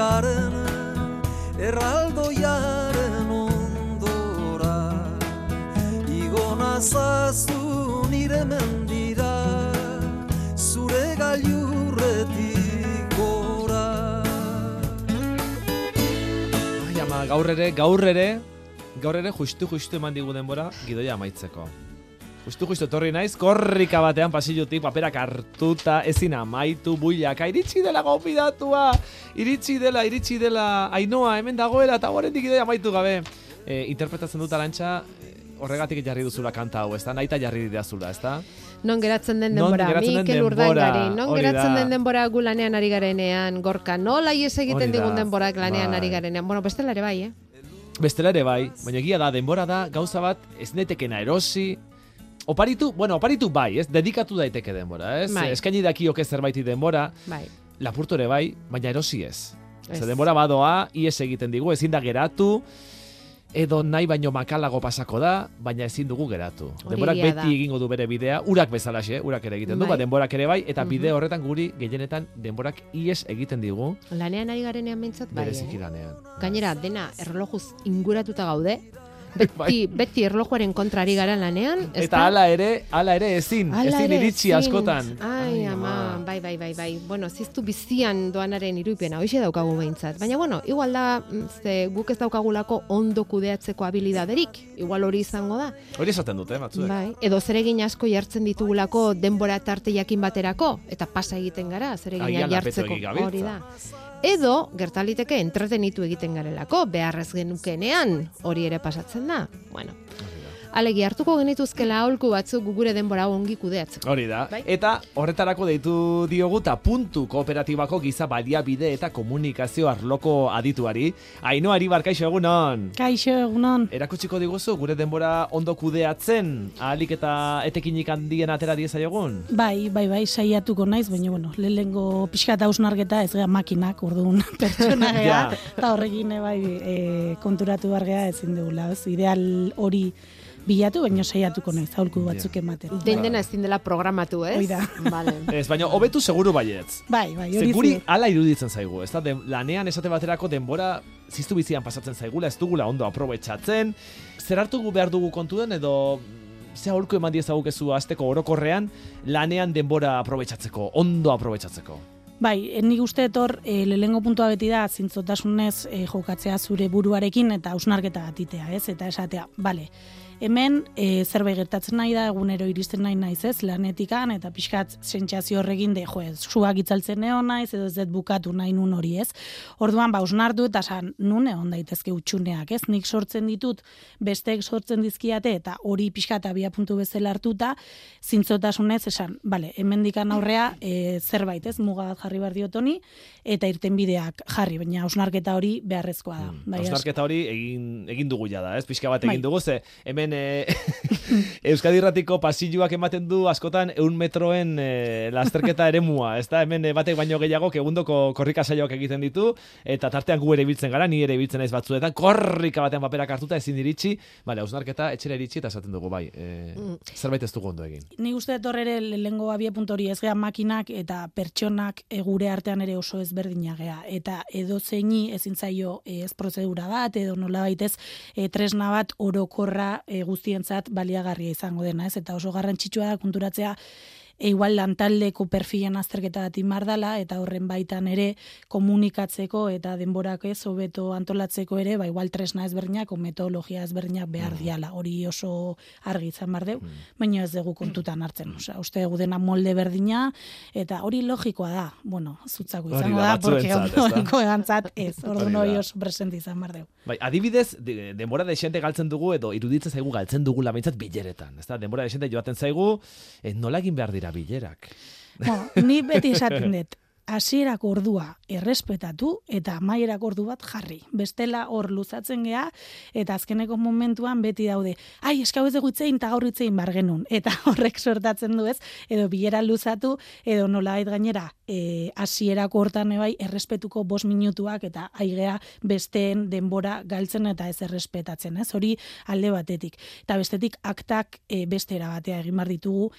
garen Erraldoiaren ondora Igo nazazu nire mendira Zure gailurretik gora Ai, ama, gaur ere, gaur ere, gaur ere justu justu eman digu denbora gidoia amaitzeko. Justu justu etorri naiz, korrika batean pasillotik paperak hartuta ezin amaitu builaka, iritsi dela gopidatua, iritsi dela, iritsi dela, ainoa, hemen dagoela, eta horrendik gidoia amaitu gabe. E, interpretatzen dut arantxa, e, horregatik jarri duzula kanta hau, ezta? Naita jarri didazula, ezta? Non geratzen den denbora, den Mikel denbora, Urdaingari, non geratzen den denbora gu lanean ari garenean, gorka, nola ies egiten digun denborak lanean bai. ari garenean. Bueno, bestela ere bai, eh? Bestela ere bai, baina egia da, denbora da, gauza bat, ez netekena erosi, oparitu, bueno, oparitu bai, ez, dedikatu daiteke denbora, ez? Bai. Eskaini dakioke zerbaiti denbora, Bai. lapurtu ere bai, baina erosi ez. Ez. Denbora badoa, ies egiten digu, ezin da geratu, edo nahi baino makalago pasako da, baina ezin dugu geratu. Hori Denborak beti da. egingo du bere bidea, urak bezalaxe, urak ere egiten du, Bai. ba, denborak ere bai, eta Mhm. bide horretan guri gehienetan denborak ies egiten digu, Lanean ari garenean behintzat bai, bereziki eh? lanean. Gainera, dena erlojuz inguratuta gaude, beti, Bai. beti erlojuaren kontra ari gara lanean, ez Eta hala ere, hala ere ezin, Hala ezin ere, iritsi ezin. askotan. Ai, ama, bai, bai, bai, bai. Bueno, ziztu bizian doanaren irupena, hoxe daukagu behintzat. Baina, bueno, igual da, mm, ze guk ez daukagulako ondo kudeatzeko habilidaderik. Igual hori izango da. Hori esaten dute, batzuek. Bai. Edo zeregin asko jartzen ditugulako denbora tarte jakin baterako, eta pasa egiten gara, zeregina Agian jartzeko. Hori da. Edo, gertaliteke entretenitu egiten garelako, beharrez genukenean, hori ere pasatzen da. Bueno, alegi hartuko genituzkela aholku batzuk gure denbora ongi kudeatzeko. Hori da. Bai. Eta horretarako deitu diogu ta puntu kooperatibako giza baliabide eta komunikazio arloko adituari. Ainoari barkaixo egunon. Kaixo, egunon. Erakutsiko diguzu gure denbora ondo kudeatzen, ahalik eta etekinik handien atera diezaiogun? Bai, bai, bai, saiatuko naiz, baina, bueno, lehengo pixka eta hausnarketa ez gea makinak, orduan pertsona gea, Ja. eta horrekin, eh, bai, e, konturatu bargea ezin dugula, ez, ideal hori bilatu, baina saiatuko naiz, aholku batzuk ematen. Den dena ezin dela programatu, ez? Hoi da. Vale. Ez, baina hobetu seguru baietz. Bai, bai, hori guri zi- hala iruditzen zaigu, ez da, lanean esate baterako denbora ziztu bizian pasatzen zaigula, ez dugula ondo aprobetxatzen, zer hartu behar dugu kontuden edo mm, ze aholku eman diezagukezu azteko orokorrean lanean denbora aprobetxatzeko, ondo aprobetxatzeko. Bai, eh, nik uste etor, e, lehengo puntua beti da, zintzotasunez e, jokatzea zure buruarekin eta ausnarketa atitea, ez? Eta esatea, bale, hemen e, zerbait gertatzen nahi da, egunero iristen nahi naiz, ez? Lanetikan, eta pixkat sentsazio horrekin de, jo, suak itzaltzen egon naiz, edo ez dut bukatu nahi nun hori, ez? Orduan, ba, ausnartu eta san, nun egon daitezke utxuneak, ez? Nik sortzen ditut, besteek sortzen dizkiate, eta hori pixkat abia puntu bezala hartuta, zintzotasunez esan, bale, hemendikan aurrea e, zerbait, ez, muga bat jarri behar diotoni, eta irten bideak jarri, baina ausnarketa hori beharrezkoa da. Bai, as- Hausnarketa hori egin, egin dugu jada, ez? Pixka bat egin Bai. dugu, ze hemen e, Euskadi Irratiko pasilloak ematen du askotan eun metroen e, lasterketa eremua, ez da? Hemen e, batek baino gehiago egundoko korrika saioak egiten ditu, eta tartean gu ere ibiltzen gara, ni ere ibiltzen naiz batzuetan, korrika batean paperak hartuta ezin iritsi, bale, hausnarketa etxera iritsi eta esaten dugu, bai, e, zerbait ez dugu ondo egin. Nik uste dut hor ere lehengo abia puntu hori ez gea makinak eta pertsonak e, gure artean ere oso ezberdina gea. Eta edo zeini ezin zaio ez prozedura bat, edo nola baitez e, tresna bat orokorra e, guztientzat baliagarria izango dena, ez? Eta oso garrantzitsua da konturatzea e, igual lantaldeko perfilen azterketa bat imar dela, eta horren baitan ere komunikatzeko eta denborak ez hobeto antolatzeko ere, ba igual tresna ezberdinak o metodologia ezberdinak behar diala, hori oso argi izan bar deu, baina ez dugu kontutan hartzen. Osea, uste dugu dena molde berdina, eta hori logikoa da, bueno, zutzako izango da, da, porque batzuentzat, ez da? ondorengo egantzat ez, orduan Hori hori da. oso presente izan bar deu. Bai, adibidez, de- denbora desente galtzen dugu edo iruditzen zaigu galtzen dugu behintzat bileretan. Ez da, denbora desente joaten zaigu, eh, nola egin behar dira bilerak. Bueno, ni beti esaten dut, hasierako ordua errespetatu eta amaierako ordu bat jarri. Bestela hor luzatzen gea eta azkeneko momentuan beti daude, ai, eskau ez dugu itzein eta gaur itzein bar genuen. Eta horrek sortatzen du ez, edo bilera luzatu, edo nolabait gainera e, hasierako hortan ebai errespetuko bos minutuak eta aigea besteen denbora galtzen eta ez errespetatzen, ez? Hori alde batetik. Eta bestetik aktak e, beste era batea egin bar ditugu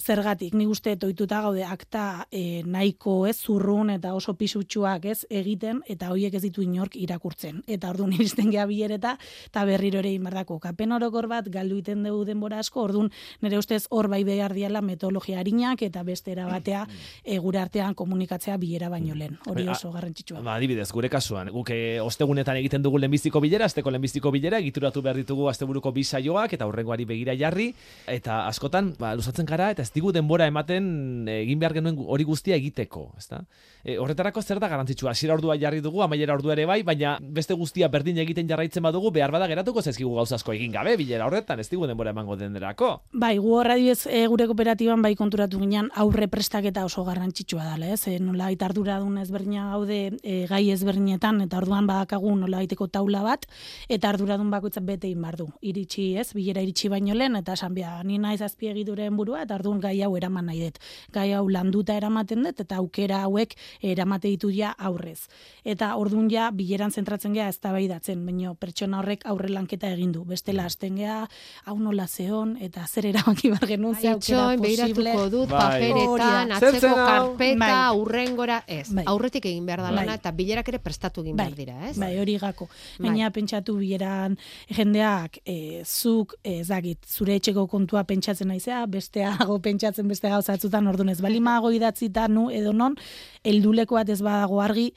zergatik ni uste toituta gaude akta e, nahiko ez zurrun eta oso pisutsuak ez egiten eta hoiek ez ditu inork irakurtzen. Eta ordun iristen gea bilereta eta berriro ere inbardako kapen orokor bat galdu iten dugu denbora asko ordun nire ustez hor bai behar diala metodologia arinak eta beste batea e, gure artean komunikatzea bilera baino lehen. Hori oso garrantzitsua. Ba, adibidez, gure kasuan, guk eh, ostegunetan egiten dugu lehenbiziko bilera, asteko lehenbiziko bilera, egituratu behar ditugu asteburuko bi saioak eta hurrengoari begira jarri, eta askotan, ba, luzatzen gara, eta ez digu denbora ematen eh, egin behar genuen hori guztia egiteko, ezta? E, horretarako zer da garantzitsua? Hasiera ordua jarri dugu, amaiera ordua ere bai, baina beste guztia berdin egiten jarraitzen badugu, behar bada geratuko zaizkigu gauza asko egin gabe bilera horretan, ez digu denbora emango denderako. Bai, gu horra dibez, e, gure kooperatiban bai konturatu ginen aurre prestaketa oso garrantzitsua dela, ez? E, nola arduradun ezberdina gaude e, gai ezberdinetan eta orduan badakagu nola baiteko taula bat eta arduradun bakoitza bete egin behar du. Iritsi, ez? Bilera iritsi baino lehen eta esan bia, ni naiz azpiegituren burua eta orduan gai hau eraman nahi dut. Gai hau landuta eramaten dut eta aukera hauek eramate ditu ja aurrez. Eta ordun ja bileran zentratzen gea eztabaidatzen, baino pertsona horrek aurre lanketa egin du. Bestela hasten gea hau nola zeon eta zer erabaki bar genuen ze aukera Itxoin, posible. dut, Bai. paperetan, atzeko karpeta, Bai. urrengora, ez. Bai. Aurretik egin behar da lana Bai. eta bilerak ere prestatu egin Bai, behar dira, ez? Bai, hori gako. Bai. Baina pentsatu bileran jendeak e, zuk ez dakit zure etxeko kontua pentsatzen naizea, besteago pentsatzen beste gauzatzutan ordun ez balimago idatzita nu edo non helduleko bat ez badago argi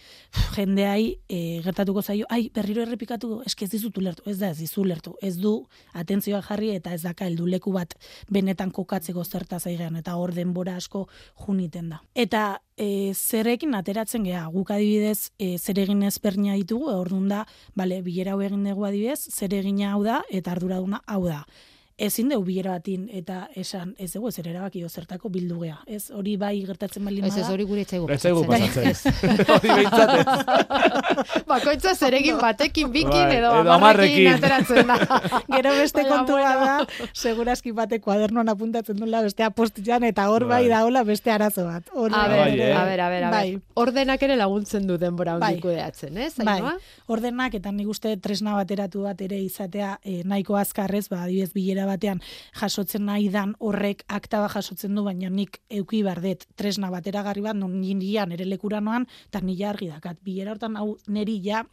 jendeai e, gertatuko zaio, ai berriro errepikatu, eske ez dizut ulertu, ez da ez dizu ulertu, ez du atentzioa jarri eta ez daka helduleku bat benetan kokatzeko zertaz aigean eta hor denbora asko juniten da. Eta e, zerekin ateratzen gea, guk adibidez e, zeregin ezberdina ditugu, orduan da, bale, bilera hau egin dugu adibidez, zeregina hau da eta arduraduna hau da. Ezin dugu bilera batin eta esan ez dugu zer erabaki edo zertako bildu gea. Ez hori bai gertatzen baldin Ez bada. ez hori gure etzaigu Ez zaigu pasatzen. Hori behintzat ez. Bakoitza zeregin batekin, bikin Bai, edo edo amarrekin ateratzen da. Gero beste kontua bueno. da, segurazki bate kuadernoan apuntatzen duela bestea postian eta hor bai, Bai. daola beste arazo bat. Hori A Bai, ber, eh? a ber, a ber, a ber. Bai. Ordenak ere laguntzen du denbora Bai. hondi kudeatzen, ez? Bai, ordenak eta nik uste tresna bateratu bat ere izatea e, nahiko azkarrez, ba, adibidez bilera batean jasotzen nahi dan horrek akta bat jasotzen du, baina nik euki bardet tresna bateragarri bat, non nian ere lekuranoan, eta nila argi dakat. Bilera hortan hau neri ja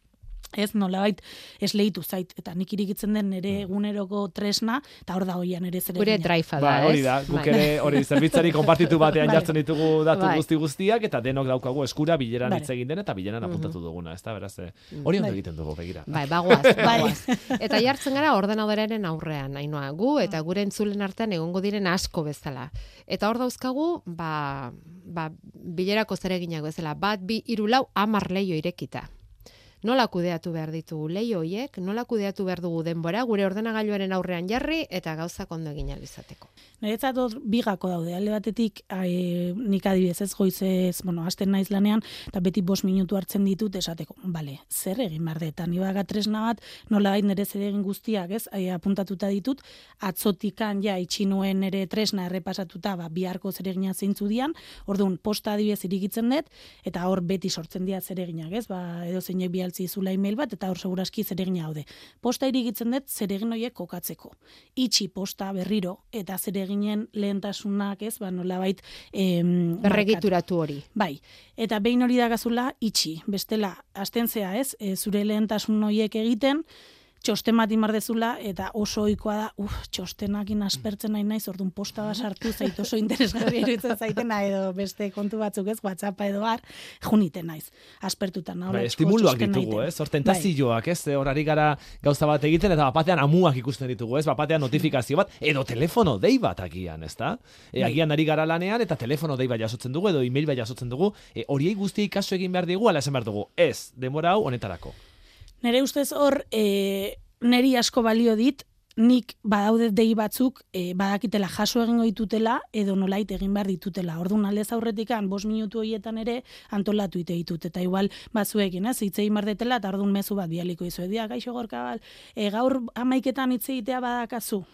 ez nolabait esleitu zait eta nik irikitzen den nere eguneroko tresna eta hor da hoian ere zer Gure drive da, Ba, hori da, guk Bai. ere hori zerbitzari konpartitu batean Bai. jartzen ditugu datu Bai. guzti guztiak eta denok daukagu eskura bileran Bai. hitz egin den eta bileran apuntatu duguna, ezta beraz. eh, Hori ondo Bai. egiten dugu begira. Bai, bagoaz, Bai. bagoaz. Eta jartzen gara ordenadoraren aurrean, hainoa, gu eta gure entzulen artean egongo diren asko bezala. Eta hor dauzkagu, ba, ba, bilerako zereginak bezala, bat, bi, hiru lau, amar leio irekita. Nola kudeatu behar ditugu leio hoiek, nola kudeatu behar dugu denbora, gure ordenagailuaren aurrean jarri eta gauzak ondo egin izateko. Niretzat hor bigako daude, alde batetik e, nik adibidez ez goizez, bueno, hasten naiz lanean, eta beti bost minutu hartzen ditut esateko, bale, zer egin behar dut, ni baga tresna bat, nola nire zer egin guztiak, ez, e, apuntatuta ditut, atzotikan ja itxi nuen nire tresna errepasatuta, ba, biharko zer egina zeintzu dian, orduan posta adibidez irikitzen dut, eta hor beti sortzen dira zer eginak, ez, ba, edo zeinek bialtzi zula email bat, eta hor seguraski zer egina haude. Posta irikitzen dut zer egin horiek kokatzeko. Itxi posta berriro, eta zer eginen lehentasunak, ez, ba, nolabait em. Berregituratu hori. Bai, eta behin hori dagazula itxi, bestela, astentzea ez, e, zure lehentasun horiek egiten, txosten bat imardezula, eta oso ohikoa da, uf, txostenakin aspertzen nahi naiz, orduan posta bat sartu zait oso interesgarria iruditzen zaitena, edo beste kontu batzuk ez, WhatsAppa edo har, juniten naiz, aspertuta nahola. Bai, estimuluak ditugu, ez? Hor tentazioak, ez? Hor ari gara gauza bat egiten eta bapatean amuak ikusten ditugu, ez? Bapatean notifikazio bat edo telefono dei bat agian, ezta? E, Bai. agian ari gara lanean eta telefono dei bat jasotzen dugu edo email bat jasotzen dugu. E, horiei guztiei kasu egin behar digu, ala esan behar dugu. Ez, denbora hau honetarako. Nere ustez hor, e, neri asko balio dit, nik badaude dei batzuk e, badakitela jaso egingo ditutela edo nolait egin behar ditutela. Orduan aldez aurretikan 5 minutu horietan ere antolatu ite ditut eta igual batzuekin, ez, hitz egin detela eta orduan mezu bat bialiko izu. Edia, gaixo gorka, e, gaur amaiketan hitz egitea badakazu.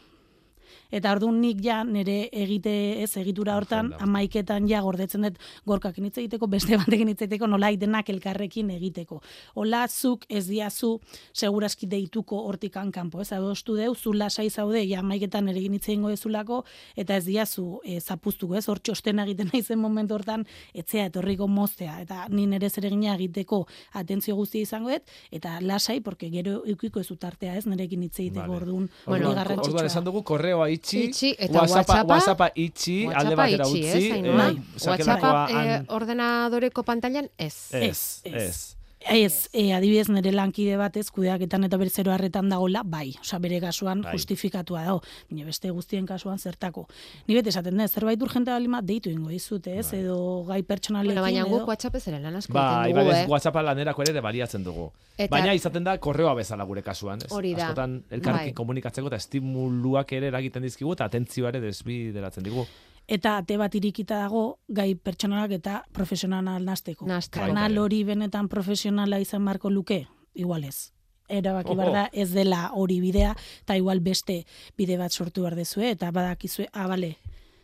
Eta orduan nik ja nire egite ez egitura hortan amaiketan ja gordetzen dut gorkakin hitz egiteko, beste batekin hitz egiteko, nola denak elkarrekin egiteko. Ola zuk ez diazu seguraski deituko hortikan kanpo, ez? Adostu deu, zu lasai zaude, ja amaiketan ere egin hitz egingo dezulako, eta ez diazu e, zapuztuko, ez? Hor txostena egiten naizen momentu hortan, etzea etorriko moztea, eta ni nire zeregina egiteko atentzio guztia izango dut, eta lasai, porque gero eukiko ez utartea, ez? Nirekin hitz egiteko Vale. orduan, Bueno, Orduan, esan dugu korreoa itxi, Itxi, eta WhatsAppa, WhatsAppa- WhatsAppa itxi, alde WhatsAppa batera itxi, utzi, eh, sakelakoa WhatsAppa eh, ordenadoreko pantailan ez. Ez, Ez, ez. Ez. E, adibidez nire lankide batez kudeaketan eta bere zero harretan dagola, bai, osea bere kasuan Bai. justifikatua dago, baina beste guztien kasuan zertako. Ni bete esaten da, zerbait urgente balima deitu ingo dizut, ez, Bai. edo gai pertsonalekin Bueno, baina edo... guk WhatsApp ere lan asko Bai, bai, dugu, ez eh? WhatsAppa lanerako ere bariatzen dugu. Eta- Baina izaten da korreoa bezala gure kasuan, ez? Hori da. Askotan elkarrekin Bai. komunikatzeko eta estimuluak ere eragiten dizkigu eta atentzioa ere desbideratzen digu. Eta ate bat irikita dago gai pertsonalak eta profesionala. Nahasteko. Kanal Baita ere. hori benetan profesionala izan marko luke, igual ez. Erabaki behar da ez dela hori bidea, eta igual beste bide bat sortu behar dezue, eta badakizue, ah, bale,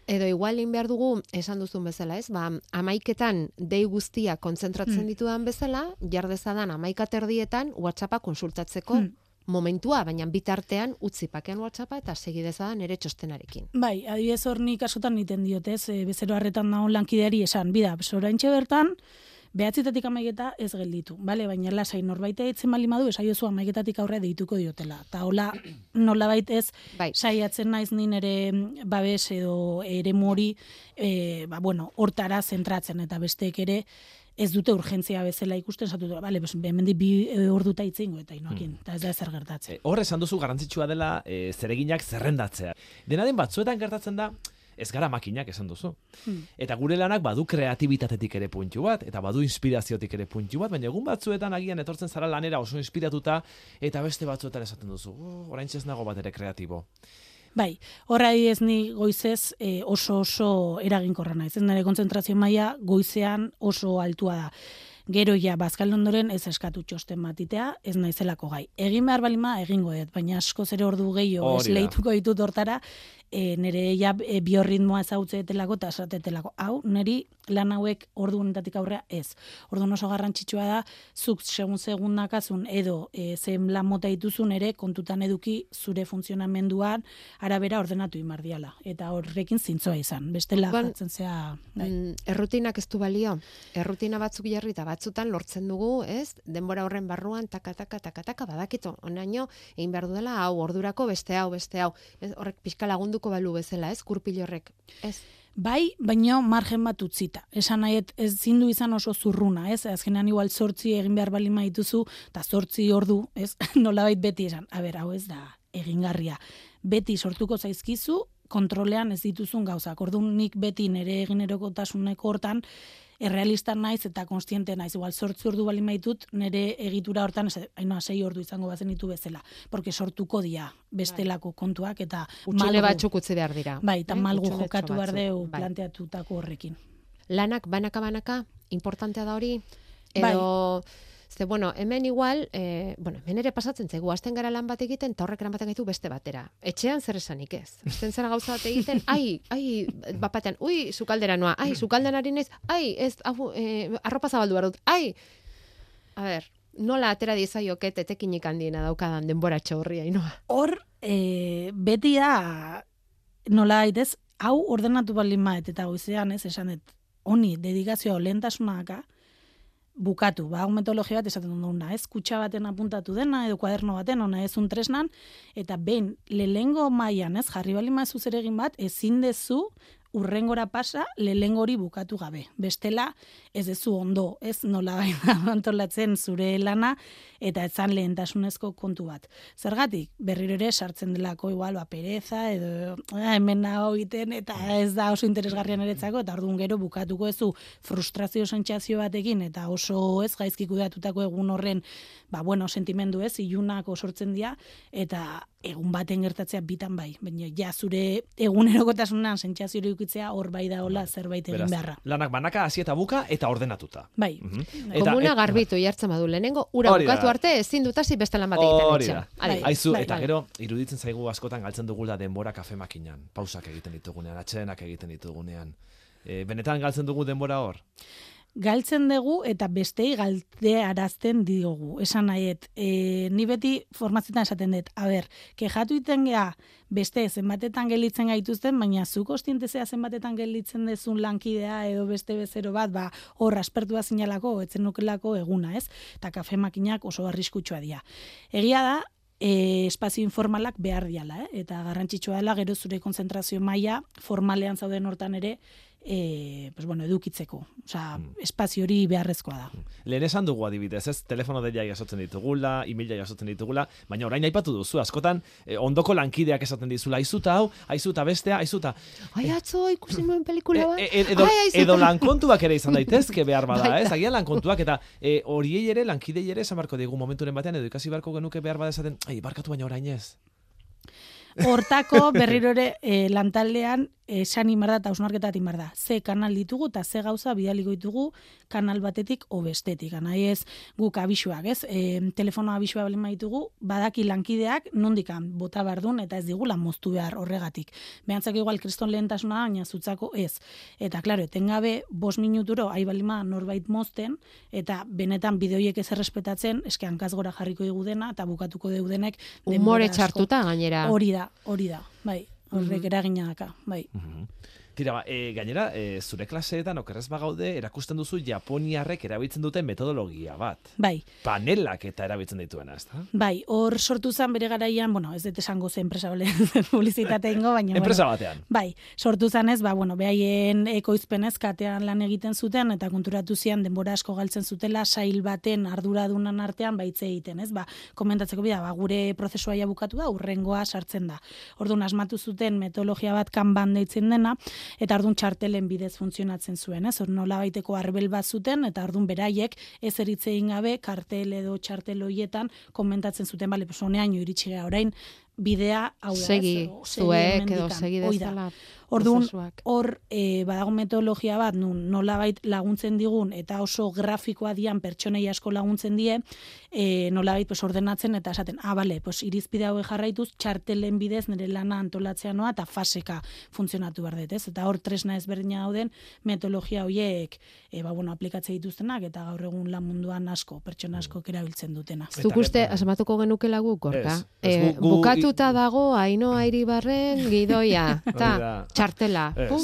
Edo igual egin behar dugu, esan duzun bezala, ez? Ba, amaiketan dei guztia kontzentratzen Mm. ditudan bezala, jardezadan amaika terdietan WhatsAppa konsultatzeko Mm. Momentua, baina bitartean utzi pakean WhatsAppa eta segi dezadan ere txostenarekin. Bai, adibidez hor nik askotan niten diotez, e, bezero harretan daun lankideari esan, bida, soraintxe bertan, behatzitatik amaiketa ez gelditu, bale? baina lasai norbaite etzen bali madu, esaiozu amaiketatik aurre deituko diotela. Ta hola, nola ez, Bai. saiatzen naiz ni nere mm, babes edo ere mori, e, ba, bueno, hortara zentratzen, eta besteek ere, ez dute urgentzia bezala ikusten, esatu dut, bale, pues, hemendik bi e, orduta itzingo eta inoakin, eta ez da ezer gertatzen. E, hor esan duzu garrantzitsua dela e, zereginak zerrendatzea. Dena den batzuetan gertatzen da, ez gara makinak esan duzu. Hmm. Eta gure lanak badu kreatibitatetik ere puntu bat, eta badu inspiraziotik ere puntu bat, baina egun batzuetan agian etortzen zara lanera oso inspiratuta, eta beste batzuetan esaten duzu, oh, orain ez nago bat ere kreatibo. Bai, horra ez ni goizez e, oso oso eraginkorra naiz. Ez nire kontzentrazio maila goizean oso altua da. Gero ja, bazkal ondoren ez eskatu txosten batitea, ez naizelako gai. Egin behar balima egingo dut, baina asko ere ordu gehiago lehituko ditut hortara, e, nire ja e, biorritmoa ezagutzetelako eta esatetelako. Hau, niri lan hauek ordu honetatik aurrea ez. Ordu oso garrantzitsua da, zuk segun segun nakazun edo e, zen lan mota dituzun ere kontutan eduki zure funtzionamenduan arabera ordenatu imardiala. Eta horrekin zintzoa izan. Bestela Orduan, jartzen zea... Bai. Mm, errutinak ez du balio. Errutina batzuk jarri eta batzutan lortzen dugu, ez? Denbora horren barruan taka taka taka taka badakito. Onaino egin behar dudala hau ordurako beste hau beste hau. Ez, horrek pixka lagunduko balu bezala, ez? Kurpil horrek. Ez. Bai, baino margen bat utzita. Esan nahiet ez zindu izan oso zurruna, ez? Azkenean igual sortzi egin behar balima dituzu, eta sortzi ordu, ez? Nolabait beti esan, a ber, hau ez da egingarria. Beti sortuko zaizkizu, kontrolean ez dituzun gauzak. Orduan nik beti nire eginerokotasuneko hortan, errealista naiz eta konstiente naiz. Igual sortzi ordu bali maitut, nire egitura hortan, ez, hainoa, sei ordu izango bazenitu bezala. Porque sortuko dia bestelako kontuak eta malgu. batzuk utzi behar dira. Bai, eta Eh? malgu Utxunetxo jokatu behar deu bai. planteatutako horrekin. Lanak banaka-banaka, importantea da hori? Bai. Ze, bueno, hemen igual, e, bueno, hemen ere pasatzen zaigu, hasten gara lan bat egiten, eta horrek eramaten gaitu beste batera. Etxean zer esanik ez. Hasten zara gauza bat egiten, ai, ai, bapatean, ui, sukaldera noa, ai, sukaldean ari naiz, ai, ez, hau, e, arropa zabaldu behar dut, ai, a ber, nola atera diezaioket etekinik handiena daukadan denbora horria, inoa. Hor, e, beti da, nola aitez, hau ordenatu baldin maet, eta goizean ez, esan dut, honi, dedikazioa lehentasunaka, bukatu, ba, hau metodologia bat esaten duguna, ez, kutsa baten apuntatu dena, edo kuaderno baten, ona ez un tresnan, eta behin, lehengo mailan ez, jarri bali mazu egin bat, ezin dezu, urrengora pasa, lehengo hori bukatu gabe. Bestela, ez dezu ondo, ez nola antolatzen zure lana, eta etzan lehentasunezko kontu bat. Zergatik, berriro ere sartzen delako igual, ba, pereza, edo ah, hemen hau egiten, eta ez da oso interesgarrian eretzako, eta orduan gero bukatuko ezu frustrazio sentsazio batekin, eta oso ez gaizki kudeatutako egun horren, ba, bueno, sentimendu ez, ilunako sortzen dira, eta egun baten gertatzea bitan bai, baina ja zure egunerokotasunan sentsazio hori ukitzea hor bai da hola zerbait egin beharra. lanak banaka, hasi eta buka, eta ordenatuta. Bai. Mhm. Komuna et- garbitu jartzen badu lehenengo, ura bukatu arte ezin dut hasi beste lan bat egiten. Bai. Aizu, bai, eta bai. gero, iruditzen zaigu askotan galtzen dugula denbora kafe makinan. Pausak egiten ditugunean, atxedenak egiten ditugunean. E, benetan galtzen dugu denbora hor? Galtzen dugu eta bestei galdearazten diogu. Esan nahiet, e, ni beti formazioetan esaten dut, a ber, kejatu iten gea beste zenbatetan gelitzen gaituzten, baina zu kostintezea zenbatetan gelitzen dezun lankidea edo beste bezero bat, ba, hor aspertua zinalako, etzen nukelako eguna, ez? Eta kafe makinak oso arriskutsua dira. Egia da, e, espazio informalak behar diala, eh? eta garrantzitsua dela gero zure konzentrazio maila formalean zauden hortan ere e, pues bueno, edukitzeko. Osea, espazio hori beharrezkoa da. Lehen esan dugu adibidez, ez? Telefono deia jasotzen ditugula, emaila jasotzen ditugula, baina orain aipatu duzu, askotan eh, ondoko lankideak esaten dizula, aizuta hau, aizuta bestea, aizuta. Ai, atzo ikusi nuen pelikula bat. E, e, edo, Ai, edo lankontuak ere izan daitezke behar bada, Baita. ez? Agian lankontuak eta e, horiei ere, lankidei ere esan barko digu momenturen batean, edo ikasi barko genuke behar bada esaten, ai, barkatu baina orain ez. Hortako berriro ere e, lantaldean esan inbar da eta ausnarketa inbar da. Ze kanal ditugu eta ze gauza bidaliko ditugu kanal batetik o bestetik. Nahi ez guk abisuak, ez? E, telefono abisua balen ditugu, badaki lankideak nondikan bota bardun eta ez digula moztu behar horregatik. Behantzak igual kriston lehentasuna, baina zutzako ez. Eta, klaro, etengabe bos minuturo aibalima norbait mozten, eta benetan bideoiek ez errespetatzen, eske hankaz gora jarriko digu dena, eta bukatuko dugu denek Umore txartuta gainera. Hori da, hori da, bai. Horrek eragina daka, bai. Tira, ba, e, gainera, e, zure klaseetan okerrez bagaude, erakusten duzu Japoniarrek erabiltzen duten metodologia bat. Bai, Panelak eta erabiltzen dituena, ezta? bai, hor sortu zen bere garaian, bueno, ez dut esango ze enpresa bole publizitate ingo, baina Enpresa bueno, batean. Bai, sortu zanez, ba, bueno, behaien ekoizpenez katean lan egiten zuten, eta konturatu zian denbora asko galtzen zutela, sail baten arduradunan artean baitze egiten, ez? Ba, komentatzeko bida, ba, gure prozesua ja bukatu da, urrengoa sartzen da. Orduan asmatu zuten metodologia bat kanban deitzen dena, eta ordun txartelen bidez funtzionatzen zuen, ez? Hor nola baiteko arbel bat zuten, eta ordun beraiek ez eritze egin gabe kartel edo txartel hoietan komentatzen zuten, bale, pues honeaino iritsi orain, bidea hau da? Segi, zuek edo segi dezala. Orduan, hor e, badago metodologia bat, nun nolabait laguntzen digun, eta oso grafikoa dian pertsonei asko laguntzen die, e, nolabait pues, ordenatzen, eta esaten, ah, bale, pues, irizpide hauek jarraituz, txartelen bidez nire lana antolatzea noa, eta faseka funtzionatu behar dut, ez? Eta hor tresna ezberdina dauden metodologia horiek, e, ba, bueno, aplikatze dituztenak, eta gaur egun lan munduan asko, pertsona asko erabiltzen dutena. Zuk uste, asmatuko genuke lagu, gorka? Ez, ez, Eh, gu- gu- bukatuta dago, haino airibarren, gidoia, ta, txartela. Ez,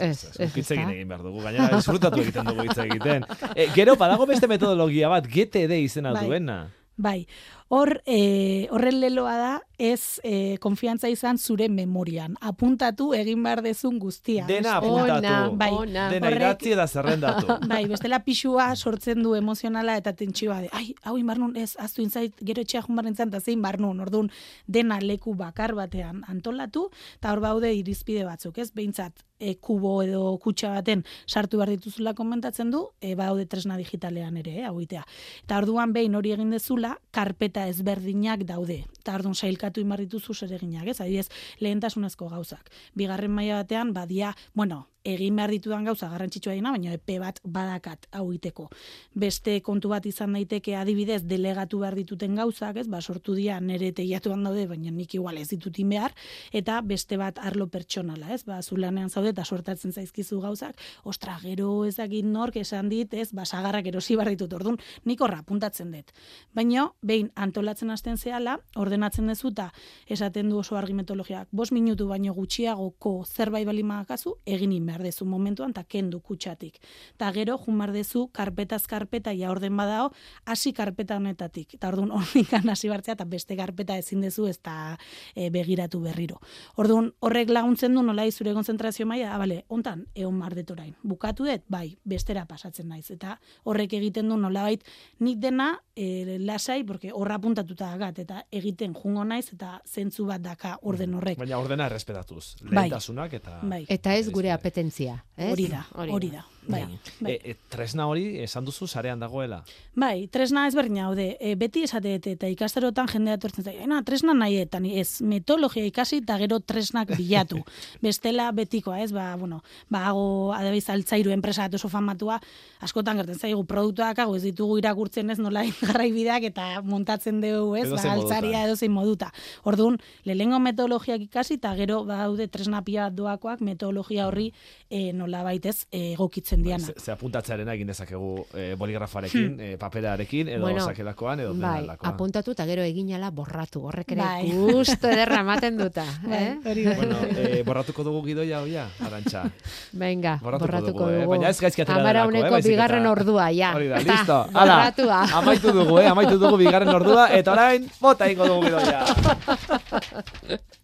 ez, ez, egin behar dugu, gainera disfrutatu egiten dugu hitz egiten. E, gero, badago beste metodologia bat, GTD izena Bai. duena. Bai, hor, e, horren leloa da, ez e, konfiantza izan zure memorian. Apuntatu egin behar dezun guztia. Dena apuntatu. Ona, Bai. ona. Dena Horrek- idatzi eta zerrendatu. Bai, bestela pixua sortzen du emozionala eta tentsioa de, ai, hau inbarnun, ez, aztu inzait, gero etxea junbaren zan, eta zein barnun, orduan, dena leku bakar batean antolatu, eta hor baude irizpide batzuk, ez, behintzat, e, kubo edo kutsa baten sartu behar dituzula komentatzen du, e, baude tresna digitalean ere, eh, hau itea. Eta orduan behin hori egin dezula, karpeta ezberdinak daude. Eta orduan sailkatu inbar dituzu zereginak, ez? Adibidez, lehentasunezko gauzak. Bigarren maila batean, badia, bueno, egin behar ditudan gauza garrantzitsua dina, baina epe bat badakat hau iteko. Beste kontu bat izan daiteke adibidez delegatu behar dituten gauzak, ez? Ba, sortu dira nere teilatuan daude, baina nik igual ez ditutin behar, eta beste bat arlo pertsonala, ez? Ba, zulanean zaude eta sortatzen zaizkizu gauzak, ostra, gero ezakit nork esan dit, ez? Ba, sagarrak erosi behar ditut, orduan, nik horra apuntatzen dut. Baina, behin antolatzen hasten zehala, ordenatzen dezuta, esaten du oso argi metodologiak, bos minutu baino gutxiagoko zerbait balima kasu, egin in behar dezu momentuan, eta kendu kutsatik. Ta gero, jun behar dezu, karpetaz karpeta, ja orden badao, hasi karpeta honetatik. Eta orduan, hornikan hasi bartzea, eta beste karpeta ezin dezu, ez da e, begiratu berriro. Orduan, horrek laguntzen du nola zure konzentrazio maila, ah, bale, hontan, egon behar dut orain. Bukatu dut, bai, bestera pasatzen naiz. Eta horrek egiten du nolabait, nik dena e, lasai, porque horra apuntatuta dagat, eta egiten jungo naiz, eta zentzu bat daka orden horrek. Baina ordena errespetatuz. Bai. Lehentasunak eta... Bai. Eta ez gure apetentzia, ez? Hori da, hori da. bai. Bai. E, e, tresna hori esan duzu sarean dagoela. Bai, tresna ezberdina haude. E, beti esate eta ikasterotan jendea etortzen zaio. "Ena, tresna nahi eta ez metodologia ikasi eta gero tresnak bilatu. Bestela betikoa, ez? Ba, bueno, ba hago adibidez altzairu enpresa bat oso famatua, askotan gertzen zaigu produktuak hago ez ditugu irakurtzen ez nola jarraibideak eta montatzen dugu, ez? Ba, altzaria edozein moduta. Orduan, lehengo metodologiak ikasi eta gero ba daude tresna pila bat doakoak metodologia horri e, nola baitez egokitzen diana. Ze, ze apuntatzearena egin dezakegu e, boligrafarekin, e, paperarekin, edo Bueno, sakelakoan, edo Bai, denalakoan. apuntatu eta gero eginala borratu. Horrek ere Bai. gusto ederra ematen duta. Bai, eh? da. Bueno, e, borratuko dugu gidoia hoia, arantxa. Venga, Borratuko borratuko, dugu, dugu. eh? Baina ez gaizki atera Amara eh? uneko eta- bigarren ordua, ja. Hori da, listo. Hala, amaitu dugu, eh? Amaitu dugu bigarren ordua, eta orain, bota ingo dugu gidoia.